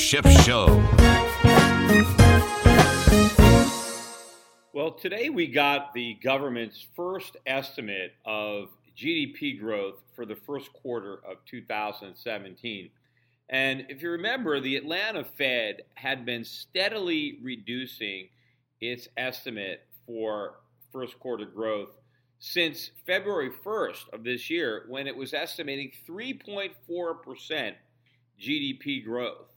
Schiff Show. Well, today we got the government's first estimate of GDP growth for the first quarter of 2017. And if you remember, the Atlanta Fed had been steadily reducing its estimate for first quarter growth since February 1st of this year, when it was estimating 3.4% GDP growth.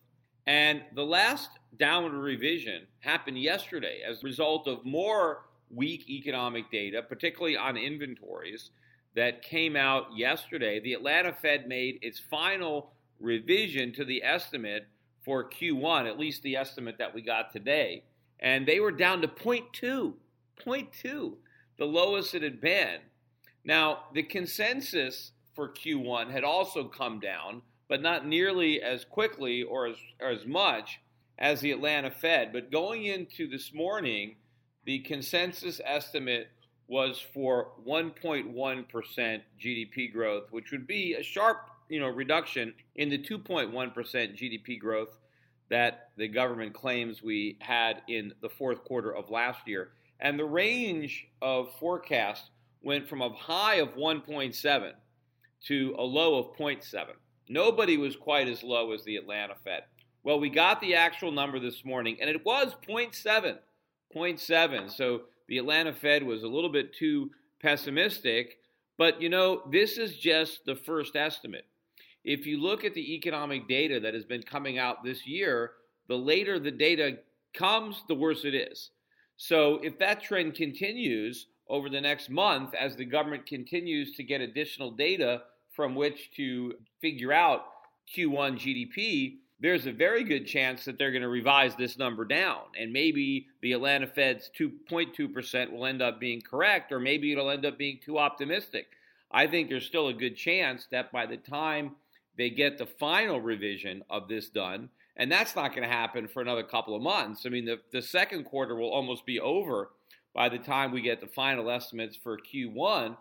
And the last downward revision happened yesterday as a result of more weak economic data, particularly on inventories, that came out yesterday. The Atlanta Fed made its final revision to the estimate for Q1, at least the estimate that we got today. And they were down to 0.2. 0.2 the lowest it had been. Now, the consensus for Q1 had also come down, but not nearly as quickly or as, or as much as the Atlanta Fed. But going into this morning, the consensus estimate was for 1.1% GDP growth, which would be a sharp, you know, reduction in the 2.1% GDP growth that the government claims we had in the fourth quarter of last year. And the range of forecast went from a high of 1.7 to a low of 0.7. Nobody was quite as low as the Atlanta Fed. Well, we got the actual number this morning, and it was 0.7. 0.7. So the Atlanta Fed was a little bit too pessimistic. But you know, this is just the first estimate. If you look at the economic data that has been coming out this year, the later the data comes, the worse it is. So if that trend continues over the next month as the government continues to get additional data from which to figure out Q1 GDP, there's a very good chance that they're going to revise this number down. And maybe the Atlanta Fed's 2.2% will end up being correct, or maybe it'll end up being too optimistic. I think there's still a good chance that by the time they get the final revision of this done, and that's not going to happen for another couple of months. I mean, the, the second quarter will almost be over by the time we get the final estimates for Q1.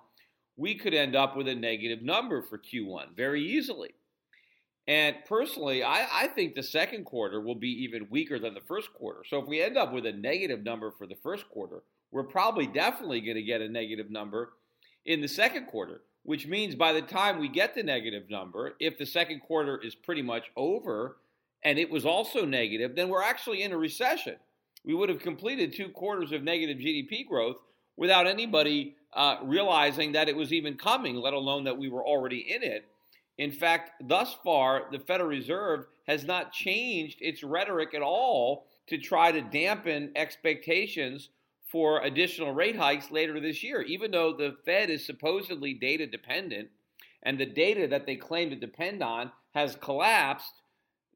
We could end up with a negative number for Q1 very easily. And personally, I, I, think the second quarter will be even weaker than the first quarter. So if we end up with a negative number for the first quarter, we're probably definitely going to get a negative number in the second quarter, which means by the time we get the negative number, if the second quarter is pretty much over and it was also negative, then we're actually in a recession. We would have completed two quarters of negative GDP growth without anybody uh, realizing that it was even coming, let alone that we were already in it. In fact, thus far, the Federal Reserve has not changed its rhetoric at all to try to dampen expectations for additional rate hikes later this year, even though the Fed is supposedly data dependent and the data that they claim to depend on has collapsed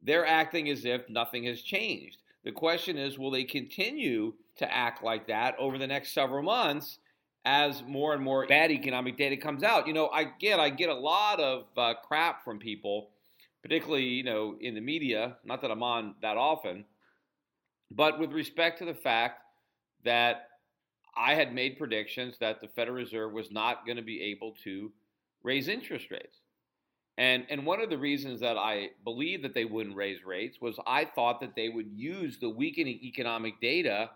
they're acting as if nothing has changed. The question is will they continue to act like that over the next several months as more and more bad economic data comes out. You know, I get I get a lot of uh, crap from people, particularly you know in the media. Not that I'm on that often, but with respect to the fact that I had made predictions that the Federal Reserve was not going to be able to raise interest rates. And, and one of the reasons that I believed that they wouldn't raise rates was I thought that they would use the weakening economic data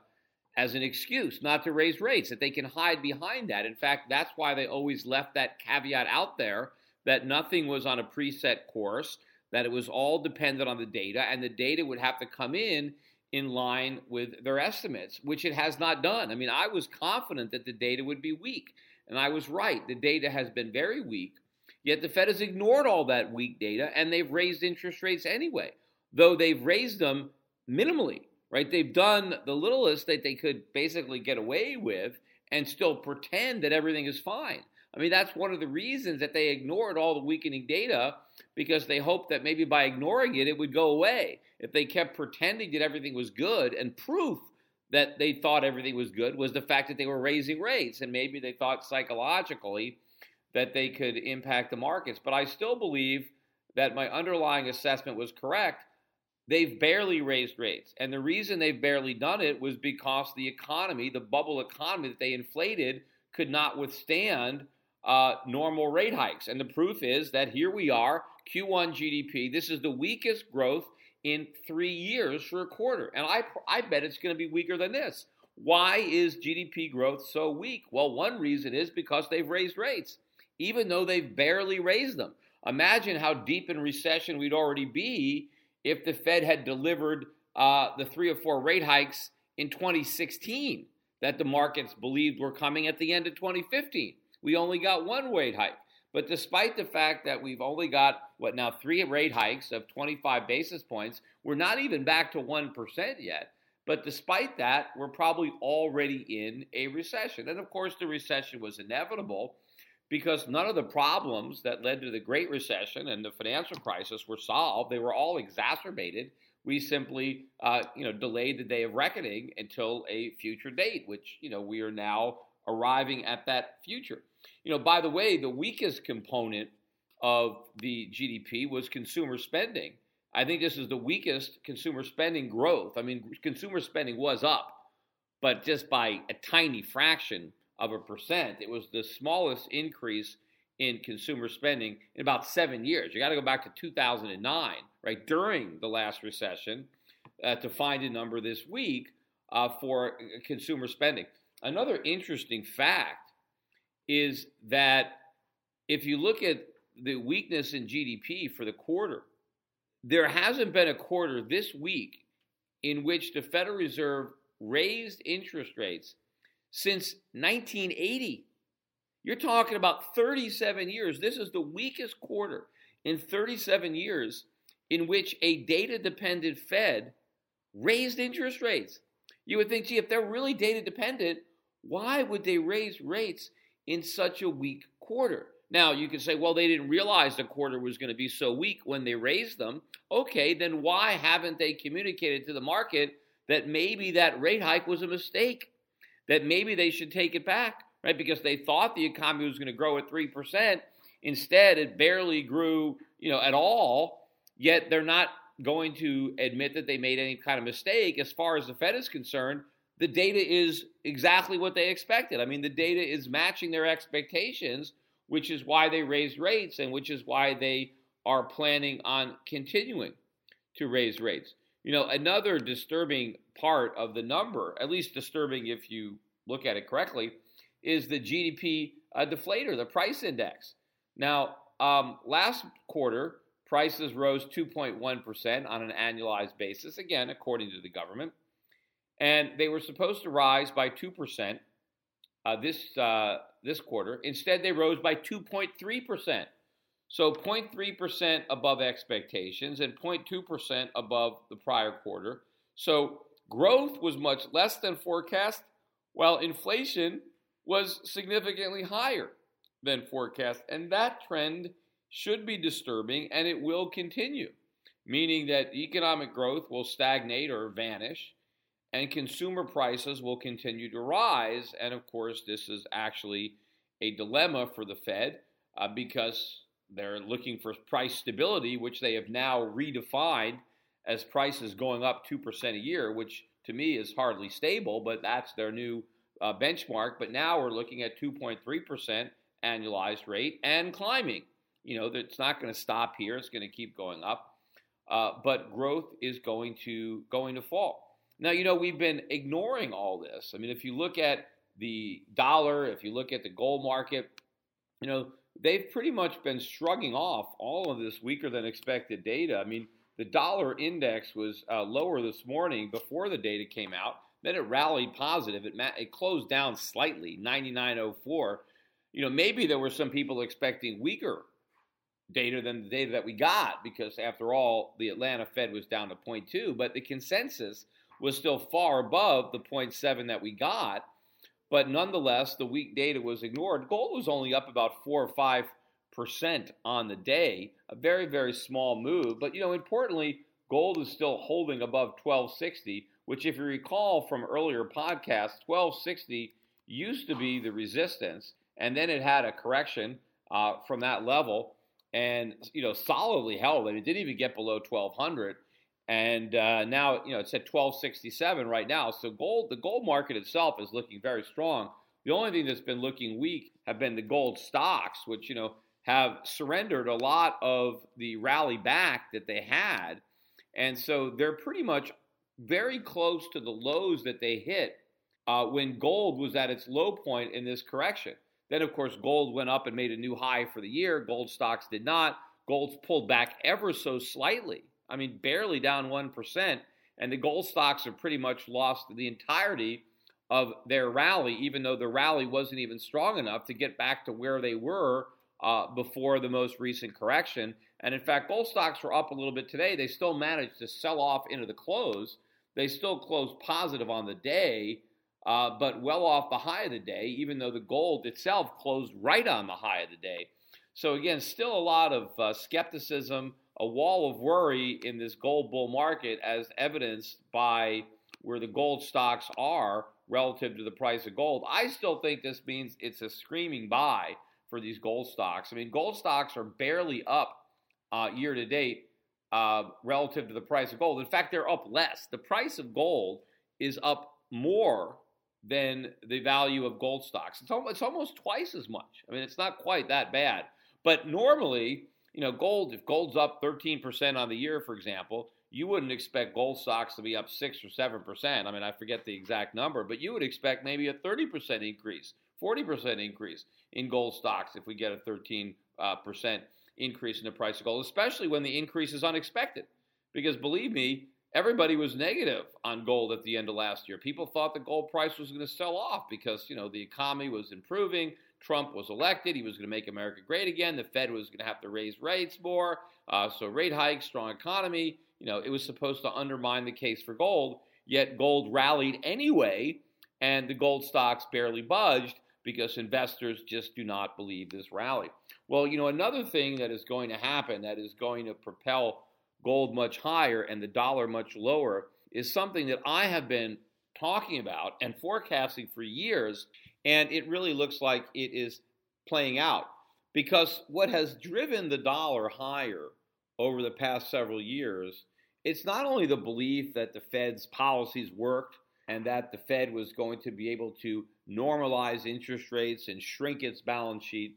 as an excuse not to raise rates, that they can hide behind that. In fact, that's why they always left that caveat out there that nothing was on a preset course, that it was all dependent on the data, and the data would have to come in in line with their estimates, which it has not done. I mean, I was confident that the data would be weak, and I was right. The data has been very weak. Yet the Fed has ignored all that weak data and they've raised interest rates anyway, though they've raised them minimally, right? They've done the littlest that they could basically get away with and still pretend that everything is fine. I mean, that's one of the reasons that they ignored all the weakening data because they hoped that maybe by ignoring it, it would go away. If they kept pretending that everything was good and proof that they thought everything was good was the fact that they were raising rates and maybe they thought psychologically that they could impact the markets. But I still believe that my underlying assessment was correct. They've barely raised rates. And the reason they've barely done it was because the economy, the bubble economy that they inflated, could not withstand uh, normal rate hikes. And the proof is that here we are, Q1 GDP. This is the weakest growth in three years for a quarter. And I, I bet it's going to be weaker than this. Why is GDP growth so weak? Well, one reason is because they've raised rates even though they've barely raised them. Imagine how deep in recession we'd already be if the Fed had delivered uh, the three or four rate hikes in 2016 that the markets believed were coming at the end of 2015. We only got one rate hike. But despite the fact that we've only got, what now, three rate hikes of 25 basis points, we're not even back to 1% yet. But despite that, we're probably already in a recession. And of course, the recession was inevitable because none of the problems that led to the Great Recession and the financial crisis were solved. They were all exacerbated. We simply, uh, you know, delayed the day of reckoning until a future date, which you know we are now arriving at that future. You know, by the way, the weakest component of the GDP was consumer spending. I think this is the weakest consumer spending growth. I mean, consumer spending was up, but just by a tiny fraction of a percent. It was the smallest increase in consumer spending in about seven years. You got to go back to 2009, right, during the last recession, uh, to find a number this weak uh, for consumer spending. Another interesting fact is that if you look at the weakness in GDP for the quarter, there hasn't been a quarter this weak in which the Federal Reserve raised interest rates since 1980. You're talking about 37 years. This is the weakest quarter in 37 years in which a data dependent Fed raised interest rates. You would think, gee, if they're really data dependent, why would they raise rates in such a weak quarter? Now, you could say, well, they didn't realize the quarter was going to be so weak when they raised them. Okay, then why haven't they communicated to the market that maybe that rate hike was a mistake? That maybe they should take it back, right? Because they thought the economy was going to grow at 3%. Instead, it barely grew, you know, at all. Yet they're not going to admit that they made any kind of mistake. As far as the Fed is concerned, the data is exactly what they expected. I mean, the data is matching their expectations, which is why they raised rates and which is why they are planning on continuing to raise rates. You know, another disturbing part of the number, at least disturbing if you look at it correctly, is the GDP uh, deflator, the price index. Now, um, last quarter, prices rose 2.1% on an annualized basis, again, according to the government. And they were supposed to rise by 2% uh, this, uh, this quarter. Instead, they rose by 2.3%. So 0.3% above expectations and 0.2% above the prior quarter. So growth was much less than forecast, while inflation was significantly higher than forecast. And that trend should be disturbing and it will continue, meaning that economic growth will stagnate or vanish. and consumer prices will continue to rise. And of course, this is actually a dilemma for the Fed uh, because they're looking for price stability, which they have now redefined as prices going up 2% a year, which to me is hardly stable, but that's their new uh, benchmark. But now we're looking at 2.3% annualized rate and climbing. You know, it's not going to stop here, it's going to keep going up. Uh, but growth is going to going to fall. Now, you know, we've been ignoring all this. I mean, if you look at the dollar, if you look at the gold market, you know, they've pretty much been shrugging off all of this weaker than expected data. I mean, the dollar index was uh, lower this morning before the data came out. Then it rallied positive. It, ma- it closed down slightly, 99.04. You know, maybe there were some people expecting weaker data than the data that we got because, after all, the Atlanta Fed was down to 0.2, but the consensus was still far above the 0.7 that we got. But nonetheless, the weak data was ignored. Gold was only up about four or five percent on the day, a very very small move. But you know, importantly, gold is still holding above 1260, which, if you recall from earlier podcasts, 1260 used to be the resistance, and then it had a correction uh, from that level, and you know, solidly held and It didn't even get below 1200 and uh, now you know it's at 1267 right now. So gold, the gold market itself is looking very strong. The only thing that's been looking weak have been the gold stocks, which you know have surrendered a lot of the rally back that they had, and so they're pretty much very close to the lows that they hit uh, when gold was at its low point in this correction. Then, of course, gold went up and made a new high for the year. Gold stocks did not. Gold's pulled back ever so slightly I mean, barely down 1%. And the gold stocks have pretty much lost the entirety of their rally, even though the rally wasn't even strong enough to get back to where they were uh, before the most recent correction. And in fact, gold stocks were up a little bit today. They still managed to sell off into the close. They still closed positive on the day, uh, but well off the high of the day, even though the gold itself closed right on the high of the day. So, again, still a lot of uh, skepticism, a wall of worry in this gold bull market, as evidenced by where the gold stocks are relative to the price of gold. I still think this means it's a screaming buy for these gold stocks. I mean, gold stocks are barely up uh, year to date uh, relative to the price of gold. In fact, they're up less. The price of gold is up more than the value of gold stocks. It's almost, it's almost twice as much. I mean, it's not quite that bad. But normally, you know, gold, if gold's up 13% on the year, for example, you wouldn't expect gold stocks to be up 6 or 7%. I mean, I forget the exact number, but you would expect maybe a 30% increase, 40% increase in gold stocks if we get a 13 uh, percent increase in the price of gold, especially when the increase is unexpected. Because believe me, everybody was negative on gold at the end of last year. People thought the gold price was going to sell off because, you know, the economy was improving, Trump was elected. He was going to make America great again. The Fed was going to have to raise rates more. Uh, so rate hikes, strong economy. You know, it was supposed to undermine the case for gold. Yet gold rallied anyway, and the gold stocks barely budged because investors just do not believe this rally. Well, you know, another thing that is going to happen that is going to propel gold much higher and the dollar much lower is something that I have been talking about and forecasting for years, and it really looks like it is playing out. Because what has driven the dollar higher over the past several years, it's not only the belief that the Fed's policies worked and that the Fed was going to be able to normalize interest rates and shrink its balance sheet,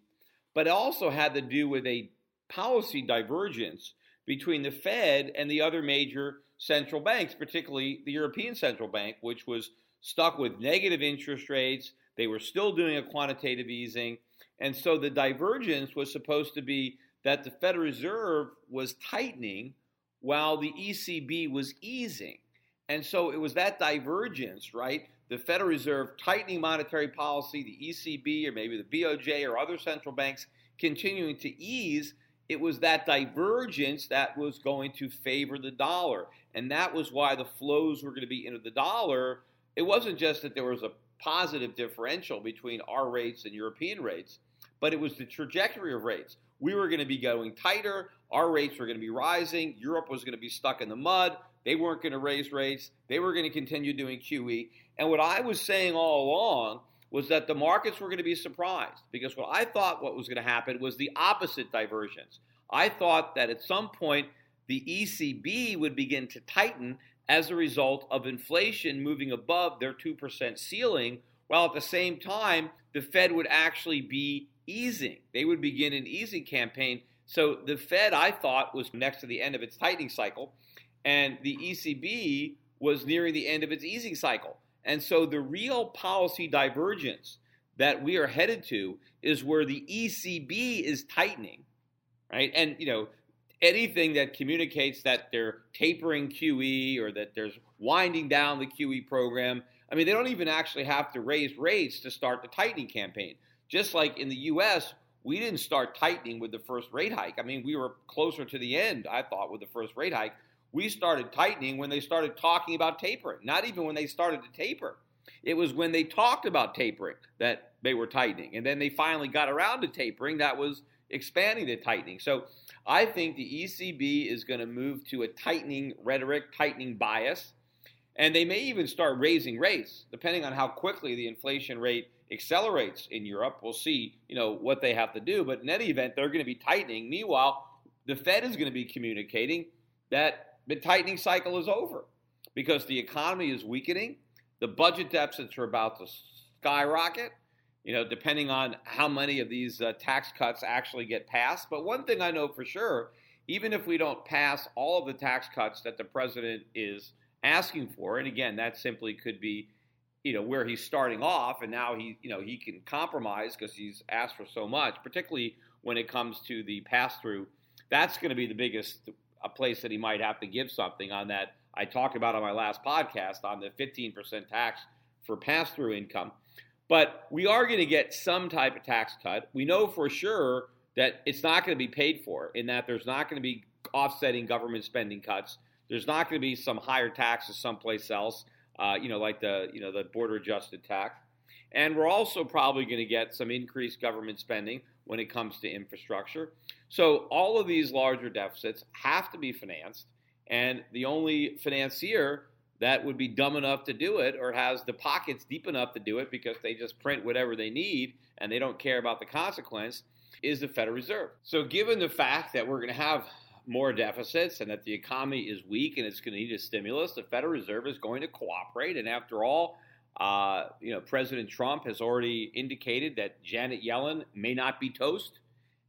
but it also had to do with a policy divergence between the Fed and the other major central banks, particularly the European Central Bank, which was stuck with negative interest rates. They were still doing a quantitative easing. And so the divergence was supposed to be that the Federal Reserve was tightening while the ECB was easing. And so it was that divergence, right? The Federal Reserve tightening monetary policy, the ECB or maybe the BOJ or other central banks continuing to ease it was that divergence that was going to favor the dollar. And that was why the flows were going to be into the dollar. It wasn't just that there was a positive differential between our rates and European rates, but it was the trajectory of rates. We were going to be going tighter, our rates were going to be rising, Europe was going to be stuck in the mud, they weren't going to raise rates. They were going to continue doing QE. And what I was saying all along was that the markets were going to be surprised because what I thought what was going to happen was the opposite divergence. I thought that at some point the ECB would begin to tighten as a result of inflation moving above their 2% ceiling, while at the same time, the Fed would actually be easing. They would begin an easing campaign. So the Fed, I thought, was next to the end of its tightening cycle, and the ECB was nearing the end of its easing cycle. And so the real policy divergence that we are headed to is where the ECB is tightening, right? And, you know, anything that communicates that they're tapering QE or that there's winding down the QE program. I mean, they don't even actually have to raise rates to start the tightening campaign. Just like in the US, we didn't start tightening with the first rate hike. I mean, we were closer to the end, I thought, with the first rate hike. We started tightening when they started talking about tapering, not even when they started to taper. It was when they talked about tapering that they were tightening. And then they finally got around to tapering that was expanding the tightening. So I think the ECB is going to move to a tightening rhetoric, tightening bias, and they may even start raising rates depending on how quickly the inflation rate accelerates in Europe. We'll see, you know, what they have to do, but in any event, they're going to be tightening. Meanwhile, the Fed is going to be communicating that the tightening cycle is over because the economy is weakening, the budget deficits are about to skyrocket, you know, depending on how many of these uh, tax cuts actually get passed. But one thing I know for sure, even if we don't pass all of the tax cuts that the president is asking for, and again, that simply could be, you know, where he's starting off, and now he, you know, he can compromise because he's asked for so much, particularly when it comes to the pass through. That's going to be the biggest a place that he might have to give something on that. I talked about on my last podcast on the 15% tax for pass through income. But we are going to get some type of tax cut. We know for sure that it's not going to be paid for, in that there's not going to be offsetting government spending cuts. There's not going to be some higher taxes someplace else, uh, you know, like the you know the border adjusted tax. And we're also probably going to get some increased government spending when it comes to infrastructure. So all of these larger deficits have to be financed, and the only financier that would be dumb enough to do it or has the pockets deep enough to do it because they just print whatever they need and they don't care about the consequence is the Federal Reserve. So, given the fact that we're going to have more deficits and that the economy is weak and it's going to need a stimulus, the Federal Reserve is going to cooperate. And after all, uh, you know, President Trump has already indicated that Janet Yellen may not be toast.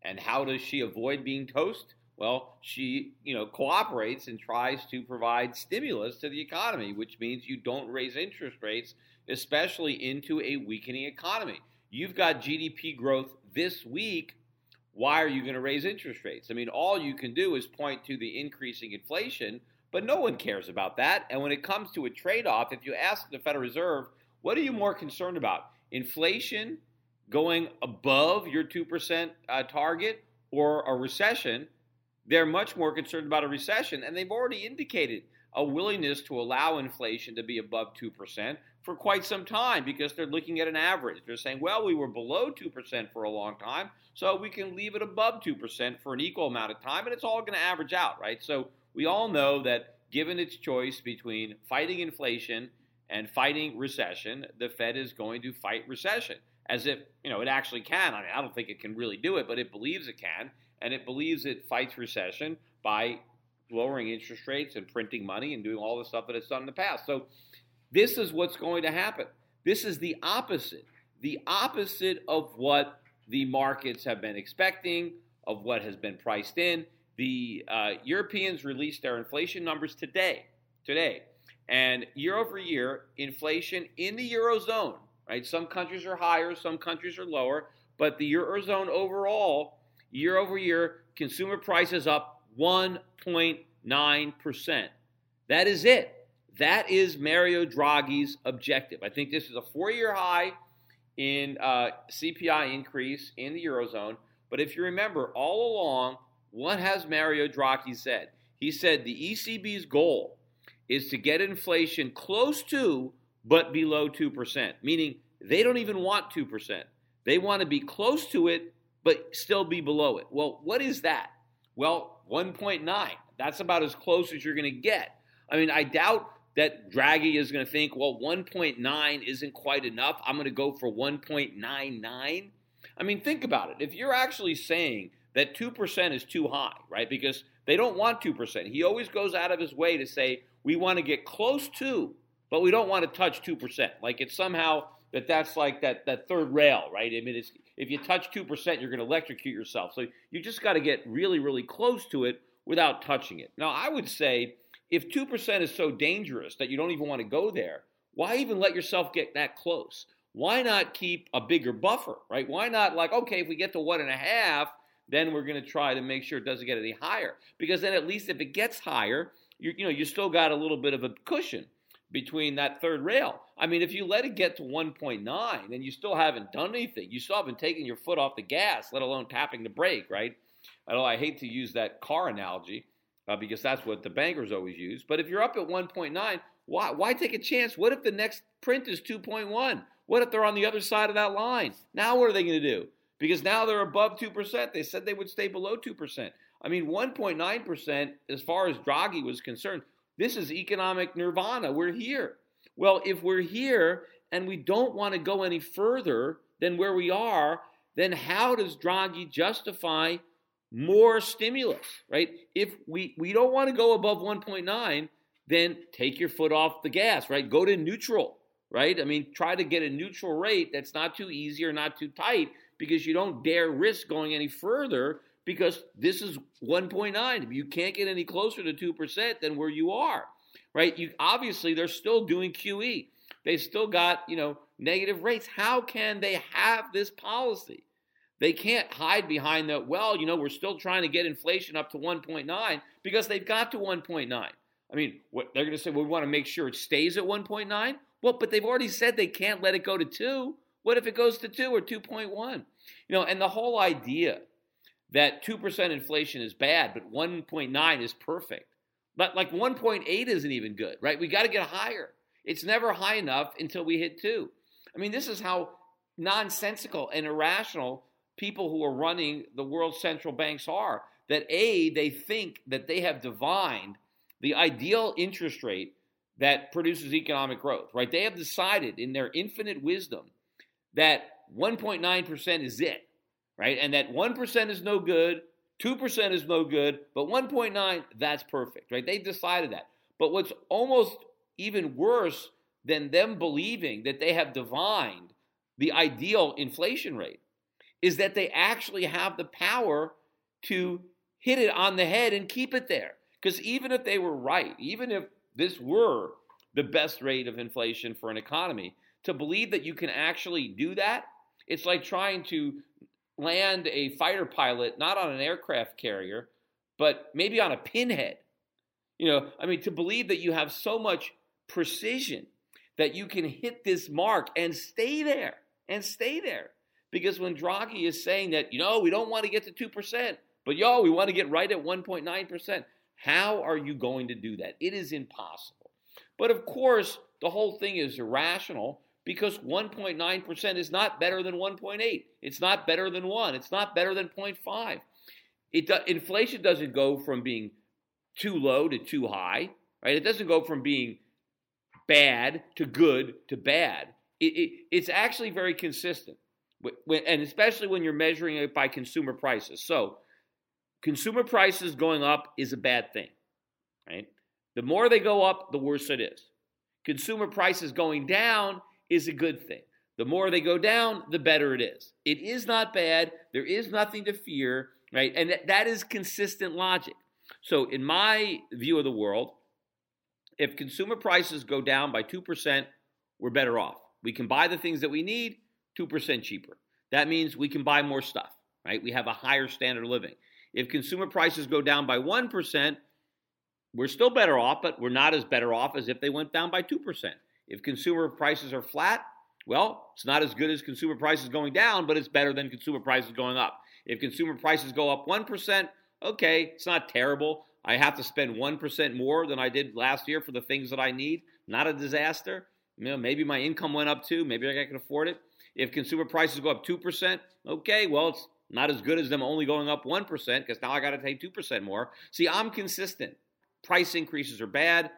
And how does she avoid being toast? Well, she, you know, cooperates and tries to provide stimulus to the economy, which means you don't raise interest rates, especially into a weakening economy. You've got GDP growth this week. Why are you going to raise interest rates? I mean, all you can do is point to the increasing inflation, but no one cares about that. And when it comes to a trade off, if you ask the Federal Reserve, what are you more concerned about? Inflation going above your 2% uh, target or a recession? They're much more concerned about a recession, and they've already indicated a willingness to allow inflation to be above 2% for quite some time because they're looking at an average. They're saying, well, we were below 2% for a long time, so we can leave it above 2% for an equal amount of time, and it's all going to average out, right? So we all know that given its choice between fighting inflation and fighting recession, the Fed is going to fight recession as if, you know, it actually can. I mean, I don't think it can really do it, but it believes it can and it believes it fights recession by lowering interest rates and printing money and doing all the stuff that it's done in the past. So this is what's going to happen. This is the opposite. The opposite of what the markets have been expecting, of what has been priced in. The uh, Europeans released their inflation numbers today. Today. And year over year, inflation in the Eurozone, right? Some countries are higher, some countries are lower, but the Eurozone overall year over year, consumer prices up 1.9%. That is it. That is Mario Draghi's objective. I think this is a four year high in uh, CPI increase in the Eurozone. But if you remember, all along, what has Mario Draghi said? He said the ECB's goal is to get inflation close to but below 2%, meaning they don't even want 2%. They want to be close to it but still be below it. Well, what is that? Well, 1.9. That's about as close as you're going to get. I mean, I doubt that Draghi is going to think, well, 1.9 isn't quite enough. I'm going to go for 1.99. I mean, think about it. If you're actually saying that 2% is too high, right? Because they don't want 2%. He always goes out of his way to say, we want to get close to, but we don't want to touch 2%. Like it's somehow that that's like that, that third rail, right? I mean, if you touch 2%, you're going to electrocute yourself. So you just got to get really, really close to it without touching it. Now, I would say if 2% is so dangerous that you don't even want to go there, why even let yourself get that close? Why not keep a bigger buffer, right? Why not like, okay, if we get to one and a half, then we're going to try to make sure it doesn't get any higher. Because then at least if it gets higher, you you know, you still got a little bit of a cushion between that third rail. I mean, if you let it get to 1.9 and you still haven't done anything, you still haven't taken your foot off the gas, let alone tapping the brake, right? I know I hate to use that car analogy uh, because that's what the bankers always use. But if you're up at 1.9, why, why take a chance? What if the next print is 2.1? What if they're on the other side of that line? Now what are they going to do? Because now they're above 2%. They said they would stay below 2%. I mean, 1.9%, as far as Draghi was concerned, this is economic nirvana. We're here. Well, if we're here and we don't want to go any further than where we are, then how does Draghi justify more stimulus, right? If we, we don't want to go above 1.9, then take your foot off the gas, right? Go to neutral, right? I mean, try to get a neutral rate that's not too easy or not too tight because you don't dare risk going any further because this is 1.9. You can't get any closer to 2% than where you are, right? You obviously they're still doing QE. They've still got, you know, negative rates. How can they have this policy? They can't hide behind the, well, you know, we're still trying to get inflation up to 1.9 because they've got to 1.9. I mean, what they're going to say, well, we want to make sure it stays at 1.9. Well, but they've already said they can't let it go to 2. What if it goes to 2 or 2.1? You know, and the whole idea that 2% inflation is bad, but 1.9 is perfect. But like 1.8 isn't even good, right? We got to get higher. It's never high enough until we hit 2. I mean, this is how nonsensical and irrational people who are running the world's central banks are. That A, they think that they have divined the ideal interest rate that produces economic growth, right? They have decided in their infinite wisdom that 1.9% is it, right? And that 1% is no good, 2% is no good, but 1.9, that's perfect, right? They've decided that. But what's almost even worse than them believing that they have divined the ideal inflation rate is that they actually have the power to hit it on the head and keep it there. Because even if they were right, even if this were the best rate of inflation for an economy, to believe that you can actually do that, it's like trying to land a fighter pilot not on an aircraft carrier, but maybe on a pinhead. You know, I mean, to believe that you have so much precision that you can hit this mark and stay there and stay there. Because when Draghi is saying that, you know, we don't want to get to 2%, but yo, we want to get right at 1.9%, how are you going to do that? It is impossible. But of course, the whole thing is irrational because 1.9% is not better than 1.8. It's not better than 1. It's not better than 0.5. It do, inflation doesn't go from being too low to too high, right? It doesn't go from being bad to good to bad. It, it, it's actually very consistent and especially when you're measuring it by consumer prices. So, consumer prices going up is a bad thing, right? The more they go up, the worse it is. Consumer prices going down is a good thing. The more they go down, the better it is. It is not bad. There is nothing to fear, right? And that is consistent logic. So, in my view of the world, if consumer prices go down by 2%, we're better off. We can buy the things that we need 2% cheaper. That means we can buy more stuff, right? We have a higher standard of living. If consumer prices go down by 1%, we're still better off, but we're not as better off as if they went down by 2%. If consumer prices are flat, well, it's not as good as consumer prices going down, but it's better than consumer prices going up. If consumer prices go up 1%, okay, it's not terrible. I have to spend 1% more than I did last year for the things that I need. Not a disaster. You know, maybe my income went up too. Maybe I can afford it. If consumer prices go up 2%, okay, well, it's not as good as them only going up 1% because now I got to pay 2% more. See, I'm consistent. Price increases are bad.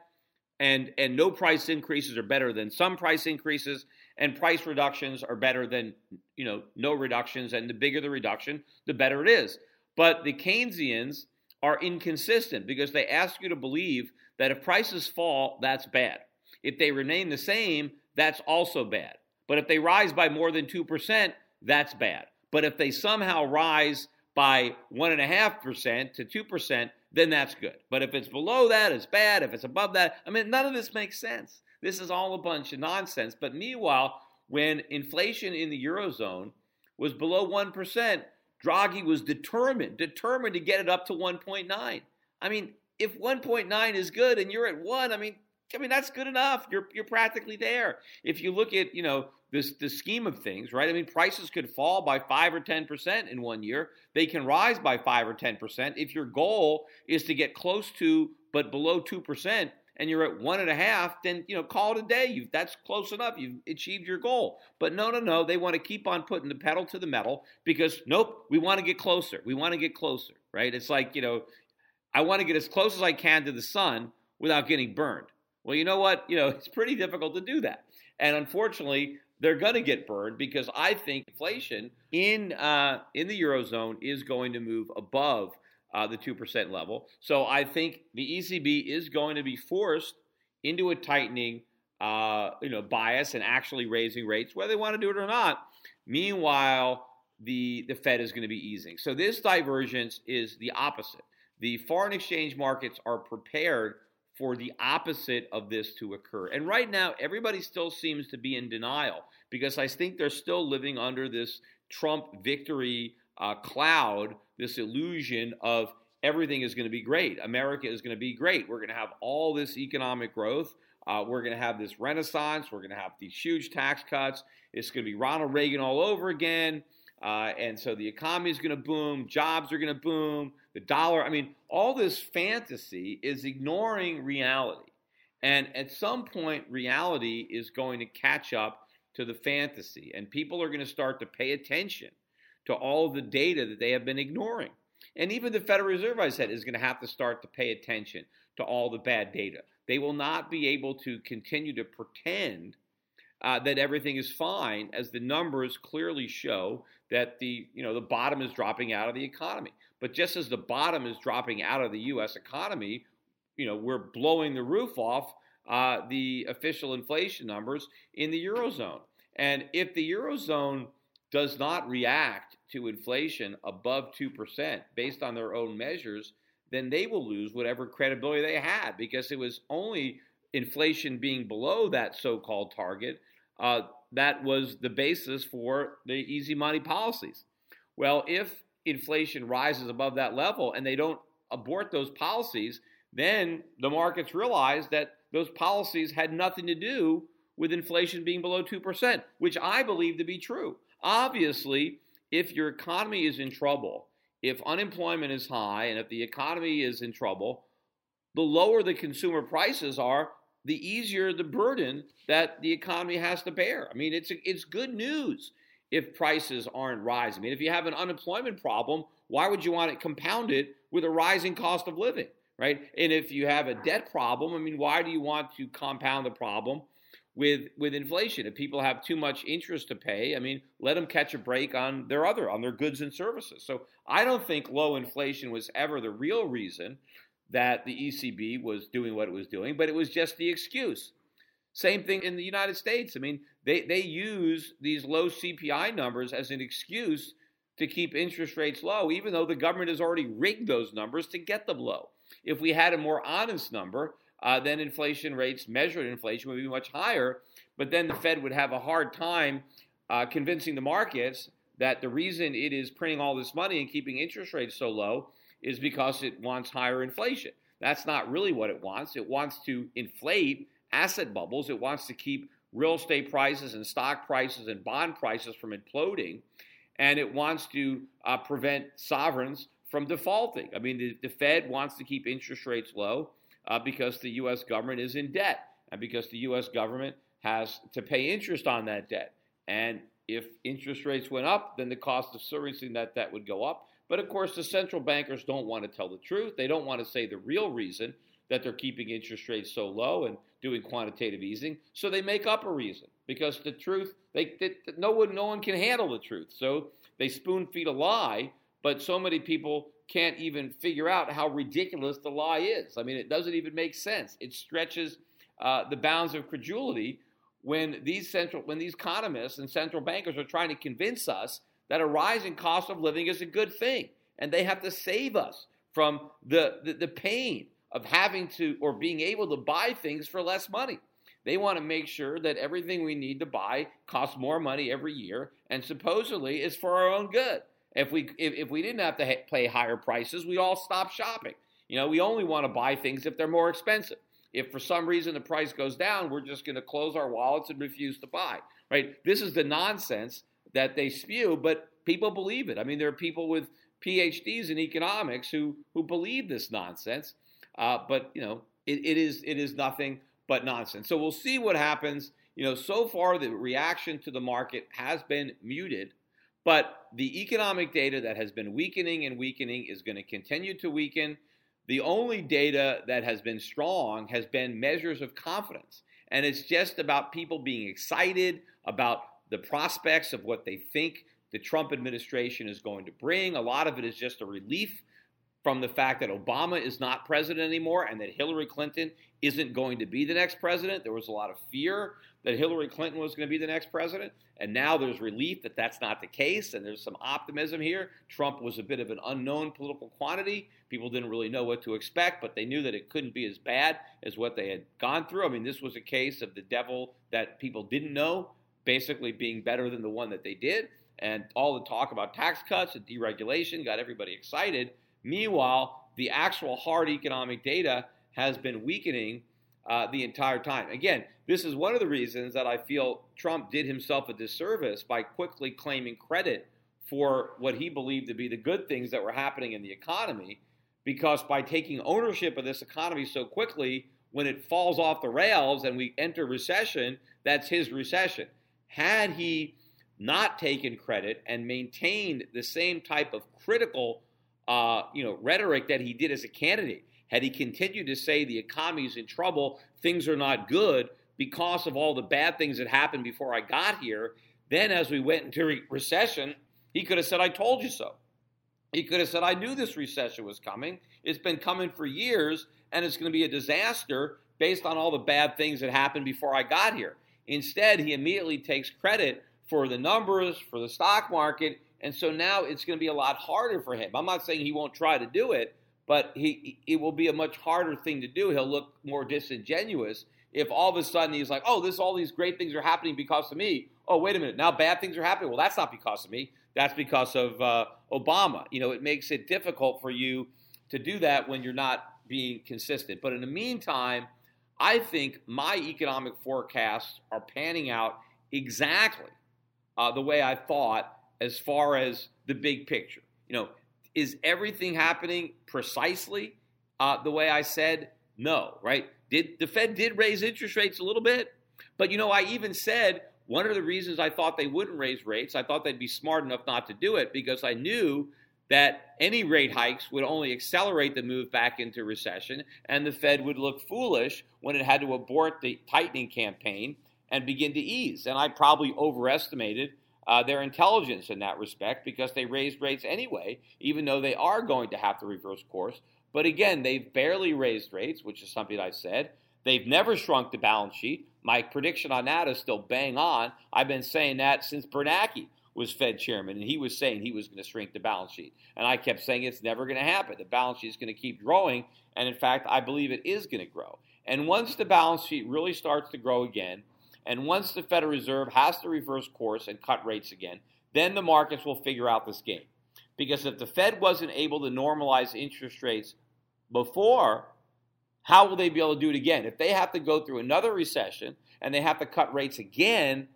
And, and no price increases are better than some price increases, and price reductions are better than you know no reductions. And the bigger the reduction, the better it is. But the Keynesians are inconsistent because they ask you to believe that if prices fall, that's bad. If they remain the same, that's also bad. But if they rise by more than 2%, that's bad. But if they somehow rise by 1.5% to 2%, then that's good. But if it's below that, it's bad. If it's above that, I mean, none of this makes sense. This is all a bunch of nonsense. But meanwhile, when inflation in the Eurozone was below 1%, Draghi was determined, determined to get it up to 1.9. I mean, if 1.9 is good and you're at 1, I mean, I mean, that's good enough. You're you're practically there. If you look at, you know, this the scheme of things, right? I mean, prices could fall by five or ten percent in one year. They can rise by five or ten percent. If your goal is to get close to but below two percent, and you're at one and a half, then you know, call it a day. You that's close enough. You've achieved your goal. But no, no, no. They want to keep on putting the pedal to the metal because nope, we want to get closer. We want to get closer, right? It's like, you know, I want to get as close as I can to the sun without getting burned. Well, you know what? You know, it's pretty difficult to do that. And unfortunately, they're going to get burned because I think inflation in uh, in the eurozone is going to move above uh, the two percent level. So I think the ECB is going to be forced into a tightening, uh, you know, bias and actually raising rates, whether they want to do it or not. Meanwhile, the the Fed is going to be easing. So this divergence is the opposite. The foreign exchange markets are prepared for the opposite of this to occur. And right now, everybody still seems to be in denial because I think they're still living under this Trump victory uh, cloud, this illusion of everything is going to be great. America is going to be great. We're going to have all this economic growth. Uh, we're going to have this renaissance. We're going to have these huge tax cuts. It's going to be Ronald Reagan all over again. Uh, and so the economy is going to boom, jobs are going to boom, the dollar. I mean, all this fantasy is ignoring reality. And at some point, reality is going to catch up to the fantasy, and people are going to start to pay attention to all the data that they have been ignoring. And even the Federal Reserve, I said, is going to have to start to pay attention to all the bad data. They will not be able to continue to pretend uh, that everything is fine, as the numbers clearly show that the you know the bottom is dropping out of the economy. But just as the bottom is dropping out of the U.S. economy, you know we're blowing the roof off uh, the official inflation numbers in the eurozone. And if the eurozone does not react to inflation above two percent based on their own measures, then they will lose whatever credibility they had because it was only inflation being below that so-called target uh, that was the basis for the easy money policies. Well, if inflation rises above that level and they don't abort those policies, then the markets realize that those policies had nothing to do with inflation being below 2%, which I believe to be true. Obviously, if your economy is in trouble, if unemployment is high, and if the economy is in trouble, the lower the consumer prices are, the easier the burden that the economy has to bear. I mean, it's it's good news if prices aren't rising. I mean, if you have an unemployment problem, why would you want to compound it with a rising cost of living, right? And if you have a debt problem, I mean, why do you want to compound the problem with with inflation? If people have too much interest to pay, I mean, let them catch a break on their other on their goods and services. So I don't think low inflation was ever the real reason that the ECB was doing what it was doing, but it was just the excuse. Same thing in the United States. I mean, they, they use these low CPI numbers as an excuse to keep interest rates low, even though the government has already rigged those numbers to get them low. If we had a more honest number, uh, then inflation rates, measured inflation, would be much higher. But then the Fed would have a hard time uh, convincing the markets that the reason it is printing all this money and keeping interest rates so low is because it wants higher inflation. That's not really what it wants. It wants to inflate asset bubbles. It wants to keep real estate prices and stock prices and bond prices from imploding. And it wants to uh, prevent sovereigns from defaulting. I mean, the, the Fed wants to keep interest rates low uh, because the U.S. government is in debt and because the U.S. government has to pay interest on that debt. And if interest rates went up, then the cost of servicing that debt would go up. But of course, the central bankers don't want to tell the truth. They don't want to say the real reason. that they're keeping interest rates so low and doing quantitative easing. So they make up a reason because the truth, they, they no one no one can handle the truth. So they spoon feed a lie, but so many people can't even figure out how ridiculous the lie is. I mean, it doesn't even make sense. It stretches uh, the bounds of credulity when these central when these economists and central bankers are trying to convince us that a rising cost of living is a good thing, and they have to save us from the, the, the pain of having to or being able to buy things for less money. They want to make sure that everything we need to buy costs more money every year and supposedly is for our own good. If we if, if we didn't have to ha- pay higher prices, we all stop shopping. You know, we only want to buy things if they're more expensive. If for some reason the price goes down, we're just going to close our wallets and refuse to buy. Right? This is the nonsense that they spew, but people believe it. I mean, there are people with PhDs in economics who who believe this nonsense. Uh, but you know, it, it is it is nothing but nonsense. So we'll see what happens. You know, so far the reaction to the market has been muted, but the economic data that has been weakening and weakening is going to continue to weaken. The only data that has been strong has been measures of confidence. And it's just about people being excited about the prospects of what they think the Trump administration is going to bring. A lot of it is just a relief from the fact that Obama is not president anymore and that Hillary Clinton isn't going to be the next president. There was a lot of fear that Hillary Clinton was going to be the next president, and now there's relief that that's not the case, and there's some optimism here. Trump was a bit of an unknown political quantity. People didn't really know what to expect, but they knew that it couldn't be as bad as what they had gone through. I mean, this was a case of the devil that people didn't know basically being better than the one that they did. And all the talk about tax cuts and deregulation got everybody excited. Meanwhile, the actual hard economic data has been weakening uh, the entire time. Again, this is one of the reasons that I feel Trump did himself a disservice by quickly claiming credit for what he believed to be the good things that were happening in the economy. Because by taking ownership of this economy so quickly, when it falls off the rails and we enter recession, that's his recession. Had he not taken credit and maintained the same type of critical, uh, you know, rhetoric that he did as a candidate. Had he continued to say the economy is in trouble, things are not good because of all the bad things that happened before I got here, then as we went into re- recession, he could have said, "I told you so." He could have said, "I knew this recession was coming. It's been coming for years, and it's going to be a disaster based on all the bad things that happened before I got here." Instead, he immediately takes credit for the numbers, for the stock market. And so now it's going to be a lot harder for him. I'm not saying he won't try to do it, but he it will be a much harder thing to do. He'll look more disingenuous if all of a sudden he's like, "Oh, this all these great things are happening because of me." Oh, wait a minute, now bad things are happening. Well, that's not because of me. That's because of uh, Obama. You know, it makes it difficult for you to do that when you're not being consistent. But in the meantime, I think my economic forecasts are panning out exactly uh, the way I thought as far as the big picture. You know, is everything happening precisely uh, the way I said? No, right? Did the Fed did raise interest rates a little bit, but you know, I even said one of the reasons I thought they wouldn't raise rates, I thought they'd be smart enough not to do it because I knew that any rate hikes would only accelerate the move back into recession, and the Fed would look foolish when it had to abort the tightening campaign and begin to ease. And I probably overestimated uh, their intelligence in that respect because they raised rates anyway, even though they are going to have to reverse course. But again, they've barely raised rates, which is something I said. They've never shrunk the balance sheet. My prediction on that is still bang on. I've been saying that since Bernanke was Fed chairman, and he was saying he was going to shrink the balance sheet. And I kept saying it's never going to happen. The balance sheet is going to keep growing. And in fact, I believe it is going to grow. And once the balance sheet really starts to grow again, and once the Federal Reserve has to reverse course and cut rates again, then the markets will figure out this game. Because if the Fed wasn't able to normalize interest rates before, how will they be able to do it again? If they have to go through another recession and they have to cut rates again,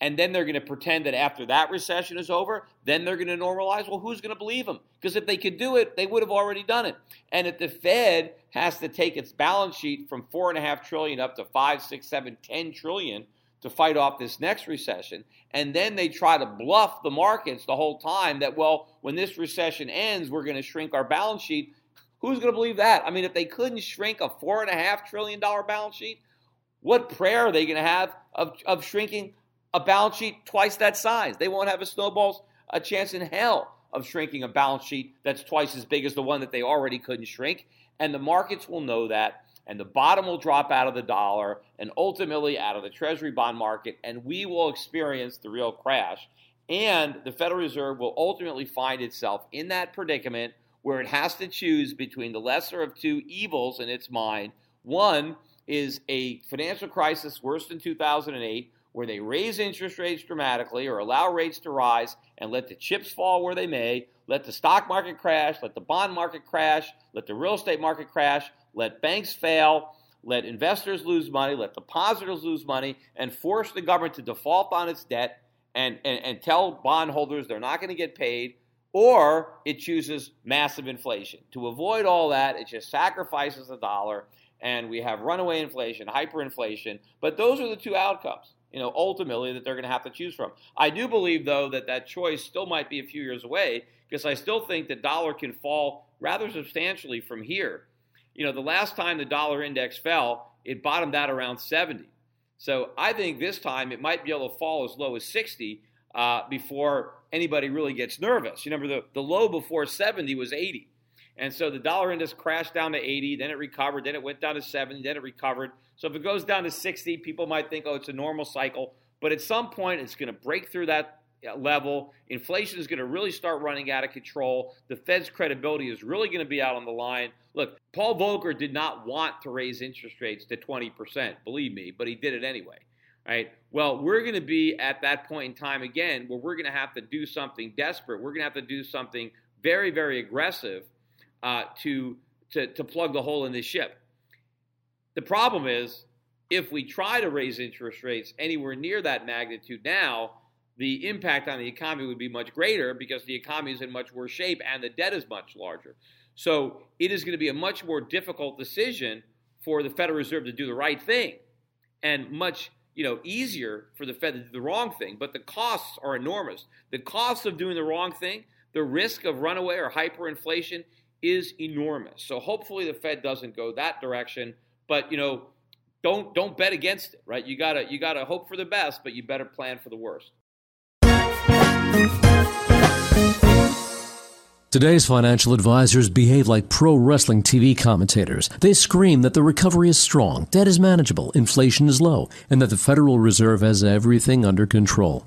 and then they're going to pretend that after that recession is over, then they're going to normalize. Well, who's going to believe them? Because if they could do it, they would have already done it. And if the Fed has to take its balance sheet from four and a half trillion up to five, six, seven, ten trillion to fight off this next recession. And then they try to bluff the markets the whole time that, well, when this recession ends, we're going to shrink our balance sheet. Who's going to believe that? I mean, if they couldn't shrink a four and a half trillion dollar balance sheet, what prayer are they going to have of, of shrinking a balance sheet twice that size? They won't have a snowball's a chance in hell of shrinking a balance sheet that's twice as big as the one that they already couldn't shrink. And the markets will know that, and the bottom will drop out of the dollar and ultimately out of the treasury bond market, and we will experience the real crash. And the Federal Reserve will ultimately find itself in that predicament where it has to choose between the lesser of two evils in its mind. One is a financial crisis worse than 2008, where they raise interest rates dramatically or allow rates to rise and let the chips fall where they may, let the stock market crash, let the bond market crash, let the real estate market crash, let banks fail, let investors lose money, let depositors lose money, and force the government to default on its debt and, and, and tell bondholders they're not going to get paid, or it chooses massive inflation. To avoid all that, it just sacrifices the dollar, and we have runaway inflation, hyperinflation. But those are the two outcomes you know, ultimately that they're going to have to choose from. I do believe, though, that that choice still might be a few years away because I still think the dollar can fall rather substantially from here. You know, the last time the dollar index fell, it bottomed out around 70. So I think this time it might be able to fall as low as 60 uh, before anybody really gets nervous. You remember the, the low before 70 was 80. And so the dollar index crashed down to 80, then it recovered, then it went down to 70, then it recovered. So if it goes down to 60, people might think, oh, it's a normal cycle. But at some point, it's going to break through that level. Inflation is going to really start running out of control. The Fed's credibility is really going to be out on the line. Look, Paul Volcker did not want to raise interest rates to 20%, believe me, but he did it anyway. Right? Well, we're going to be at that point in time again where we're going to have to do something desperate. We're going to have to do something very, very aggressive uh, to, to, to plug the hole in this ship. The problem is, if we try to raise interest rates anywhere near that magnitude now, the impact on the economy would be much greater because the economy is in much worse shape and the debt is much larger. So it is going to be a much more difficult decision for the Federal Reserve to do the right thing and much you know easier for the Fed to do the wrong thing. But the costs are enormous. The cost of doing the wrong thing, the risk of runaway or hyperinflation is enormous. So hopefully the Fed doesn't go that direction, but you know, don't don't bet against it, right? You got to you got to hope for the best, but you better plan for the worst. Today's financial advisors behave like pro wrestling TV commentators. They scream that the recovery is strong, debt is manageable, inflation is low, and that the Federal Reserve has everything under control.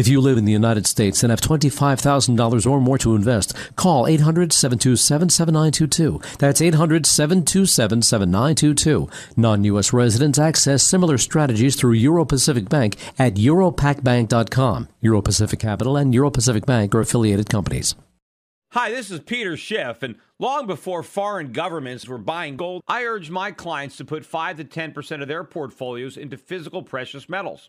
If you live in the United States and have $25,000 or more to invest, call 800 727 7922. That's 800 727 7922. Non U.S. residents access similar strategies through Euro Pacific Bank at europacbank.com. Euro Pacific Capital and Euro Pacific Bank are affiliated companies. Hi, this is Peter Schiff, and long before foreign governments were buying gold, I urged my clients to put 5 to 10% of their portfolios into physical precious metals.